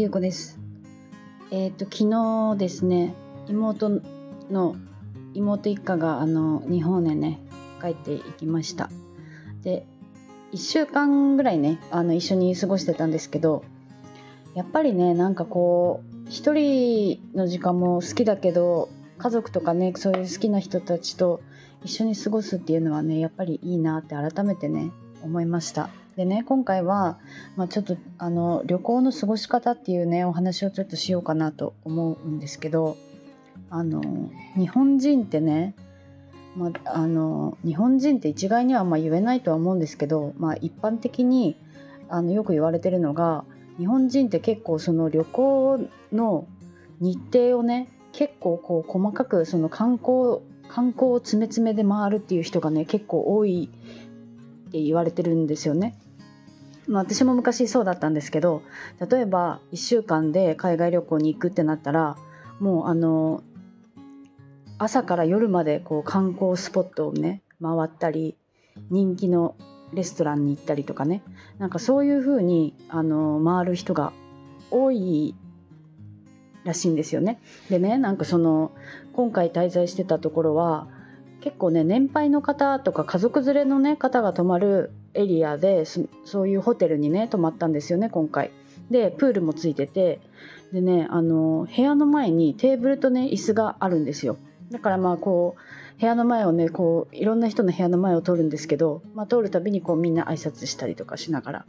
ゆうこです。えっ、と昨日ですね妹の妹一家があの日本へね帰っていきました。で1週間ぐらいねあの一緒に過ごしてたんですけどやっぱりねなんかこう一人の時間も好きだけど家族とかねそういう好きな人たちと一緒に過ごすっていうのはねやっぱりいいなって改めてね思いました。でね今回は、まあ、ちょっとあの旅行の過ごし方っていうねお話をちょっとしようかなと思うんですけどあの日本人ってねまあ、あの日本人って一概にはまあ言えないとは思うんですけど、まあ、一般的にあのよく言われてるのが日本人って結構その旅行の日程をね結構こう細かくその観光観光を詰め詰めで回るっていう人がね結構多いって言われてるんですよね。まあ、私も昔そうだったんですけど例えば1週間で海外旅行に行くってなったらもうあの朝から夜までこう観光スポットをね回ったり人気のレストランに行ったりとかねなんかそういう風にあの回る人が多いらしいんですよね。でねなんかその今回滞在してたところは結構ね年配の方とか家族連れの、ね、方が泊まるエリアでそういうホテルにね泊まったんですよね今回。でプールもついててでねあの部屋の前にテーブルとね椅子があるんですよ。だからまあこう部屋の前をねこういろんな人の部屋の前を通るんですけど、まあ、通るたびにこうみんな挨拶したりとかしながら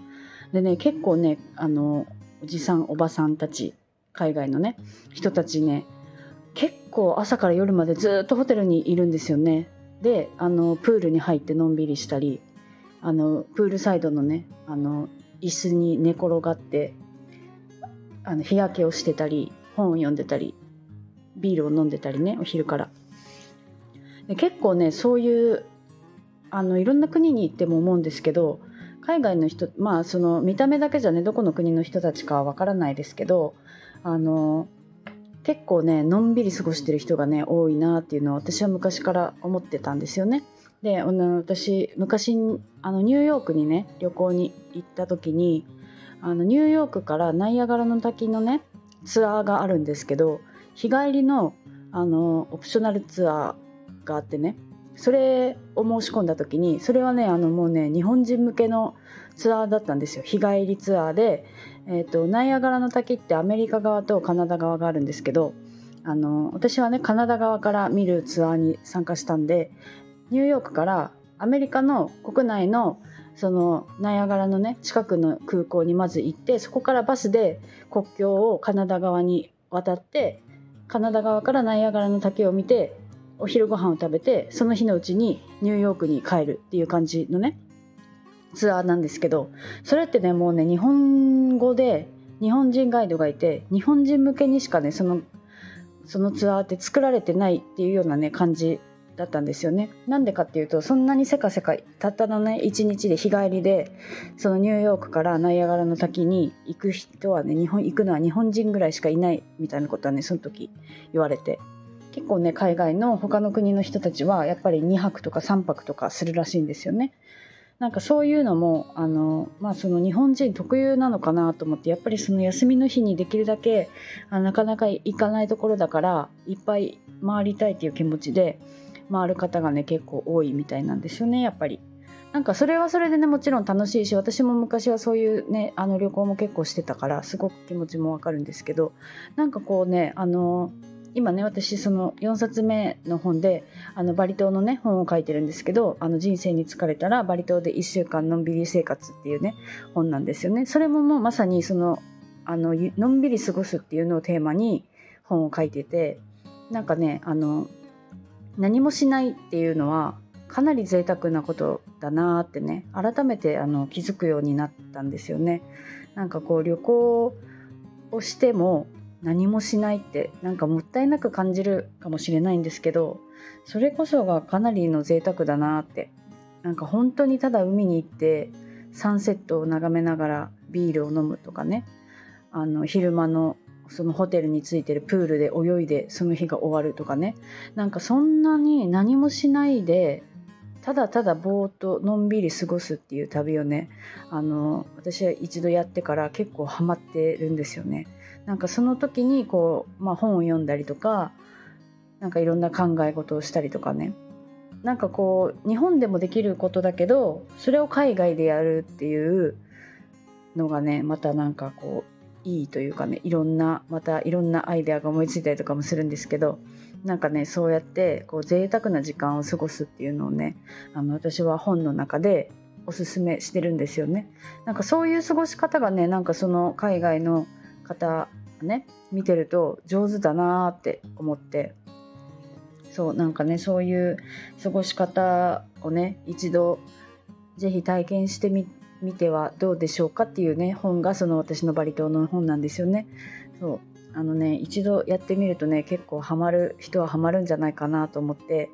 でね結構ねあのおじさんおばさんたち海外のね人たちね結構朝から夜までずっとホテルにいるんですよね。であのプールに入ってのんびりしたりあのプールサイドのねあの椅子に寝転がってあの日焼けをしてたり本を読んでたりビールを飲んでたりねお昼から。で結構ねそういうあのいろんな国に行っても思うんですけど海外の人まあその見た目だけじゃねどこの国の人たちかはわからないですけどあの結構ねのんびり過ごしてる人がね多いなっていうのは私は昔から思ってたんですよね。で私昔あのニューヨークにね旅行に行った時にあのニューヨークからナイアガラの滝のねツアーがあるんですけど日帰りのあのオプショナルツアーがあってねそれを申し込んだ時にそれはねあのもうね日本人向けのツアーだったんですよ。日帰りツアーで、えーと、ナイアガラの滝ってアメリカ側とカナダ側があるんですけどあの私はねカナダ側から見るツアーに参加したんでニューヨークからアメリカの国内のそのナイアガラのね近くの空港にまず行ってそこからバスで国境をカナダ側に渡ってカナダ側からナイアガラの滝を見てお昼ご飯を食べてその日のうちにニューヨークに帰るっていう感じのねツアーなんですけどそれってねもうね日本語で日本人ガイドがいて日本人向けにしかねそのそのツアーって作られてないっていうようなね感じだったんですよね。なんでかっていうとそんなにせかせかたったのね1日で日帰りでそのニューヨークからナイアガラの滝に行く人はね日本行くのは日本人ぐらいしかいないみたいなことはねその時言われて結構ね海外の他の国の人たちはやっぱり2泊とか3泊とかするらしいんですよね。なんかそういうのもあの、まあ、その日本人特有なのかなと思ってやっぱりその休みの日にできるだけあなかなか行かないところだからいっぱい回りたいっていう気持ちで回る方がね結構多いみたいなんですよねやっぱり。なんかそれはそれでねもちろん楽しいし私も昔はそういうねあの旅行も結構してたからすごく気持ちもわかるんですけどなんかこうねあの今ね私その4冊目の本であのバリ島のね本を書いてるんですけど「あの人生に疲れたらバリ島で1週間のんびり生活」っていうね本なんですよね。それももうまさにそのあののんびり過ごすっていうのをテーマに本を書いててなんかねあの何もしないっていうのはかなり贅沢なことだなってね改めてあの気づくようになったんですよね。なんかこう旅行をしても何もしないってなんかもったいなく感じるかもしれないんですけどそれこそがかなりの贅沢だなってなんか本当にただ海に行ってサンセットを眺めながらビールを飲むとかねあの昼間のそのホテルについてるプールで泳いでその日が終わるとかねなんかそんなに何もしないでただただぼーっとのんびり過ごすっていう旅をねあの私は一度やってから結構ハマってるんですよね。なんかその時にこう、まあ、本を読んだりとかなんかいろんな考え事をしたりとかねなんかこう日本でもできることだけどそれを海外でやるっていうのがねまたなんかこういいというかねいろんなまたいろんなアイデアが思いついたりとかもするんですけどなんかねそうやってこう贅沢な時間を過ごすっていうのをねあの私は本の中でおすすめしてるんですよね。なんかそういう過ごし方がねなんかその海外の方ね見てると上手だなって思ってそうなんかねそういう過ごし方をね一度是非体験してみてはどうでしょうかっていうね本がその私のバリ島の本なんですよね。そうあのね一度やってみるとね結構ハマる人はハマるんじゃないかなと思って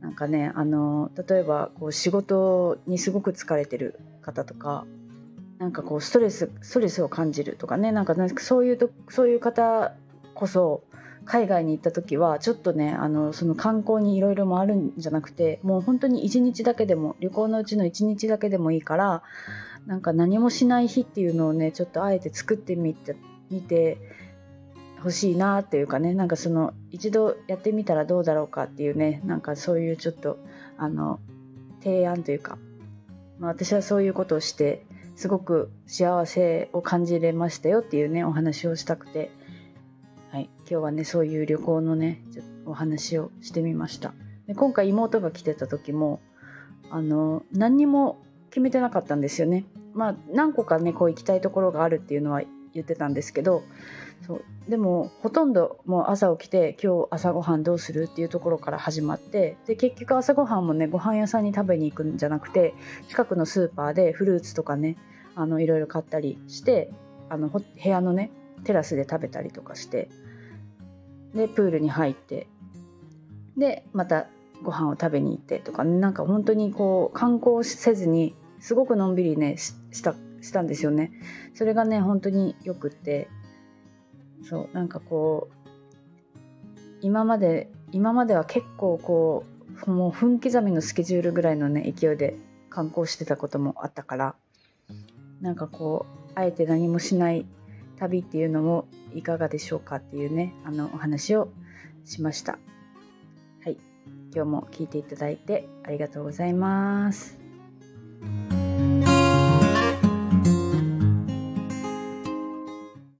なんかねあの例えばこう仕事にすごく疲れてる方とかなんかこうストレスストレスを感じるとかね。なんかそういうとそういう方こそ海外に行った時はちょっとねあのその観光にいろいろ回るんじゃなくてもう本当に1日だけでも旅行のうちの1日だけでもいいからなんか何もしない日っていうのをねちょっとあえて作ってみてみてほしいなっていうかね。なんかその一度やってみたらどうだろうかっていうね。なんかそういうちょっとあの提案というか、まあ、私はそういうことをしてすごく幸せを感じれましたよっていうねお話をしたくて、はい、今日はねそういう旅行のねお話をしてみました。で今回妹が来てた時もあの何にも決めてなかったんですよね。まあ何個かねこう行きたいところがあるっていうのは言ってたんですけどそうでもほとんどもう朝起きて今日朝ごはんどうするっていうところから始まってで結局朝ごはんもねご飯屋さんに食べに行くんじゃなくて近くのスーパーでフルーツとかねあのいろいろ買ったりしてあの部屋のねテラスで食べたりとかしてでプールに入ってでまたご飯を食べに行ってとか、ね、なんか本当にこう観光せずにすごくのんびりねしたしたんですよね。それがね本当によくって。そうなんかこう今まで今までは結構こうもう分刻みのスケジュールぐらいのね勢いで観光してたこともあったからなんかこうあえて何もしない旅っていうのもいかがでしょうかっていうねあのお話をしました。はい。今日も聞いていただいてありがとうございます。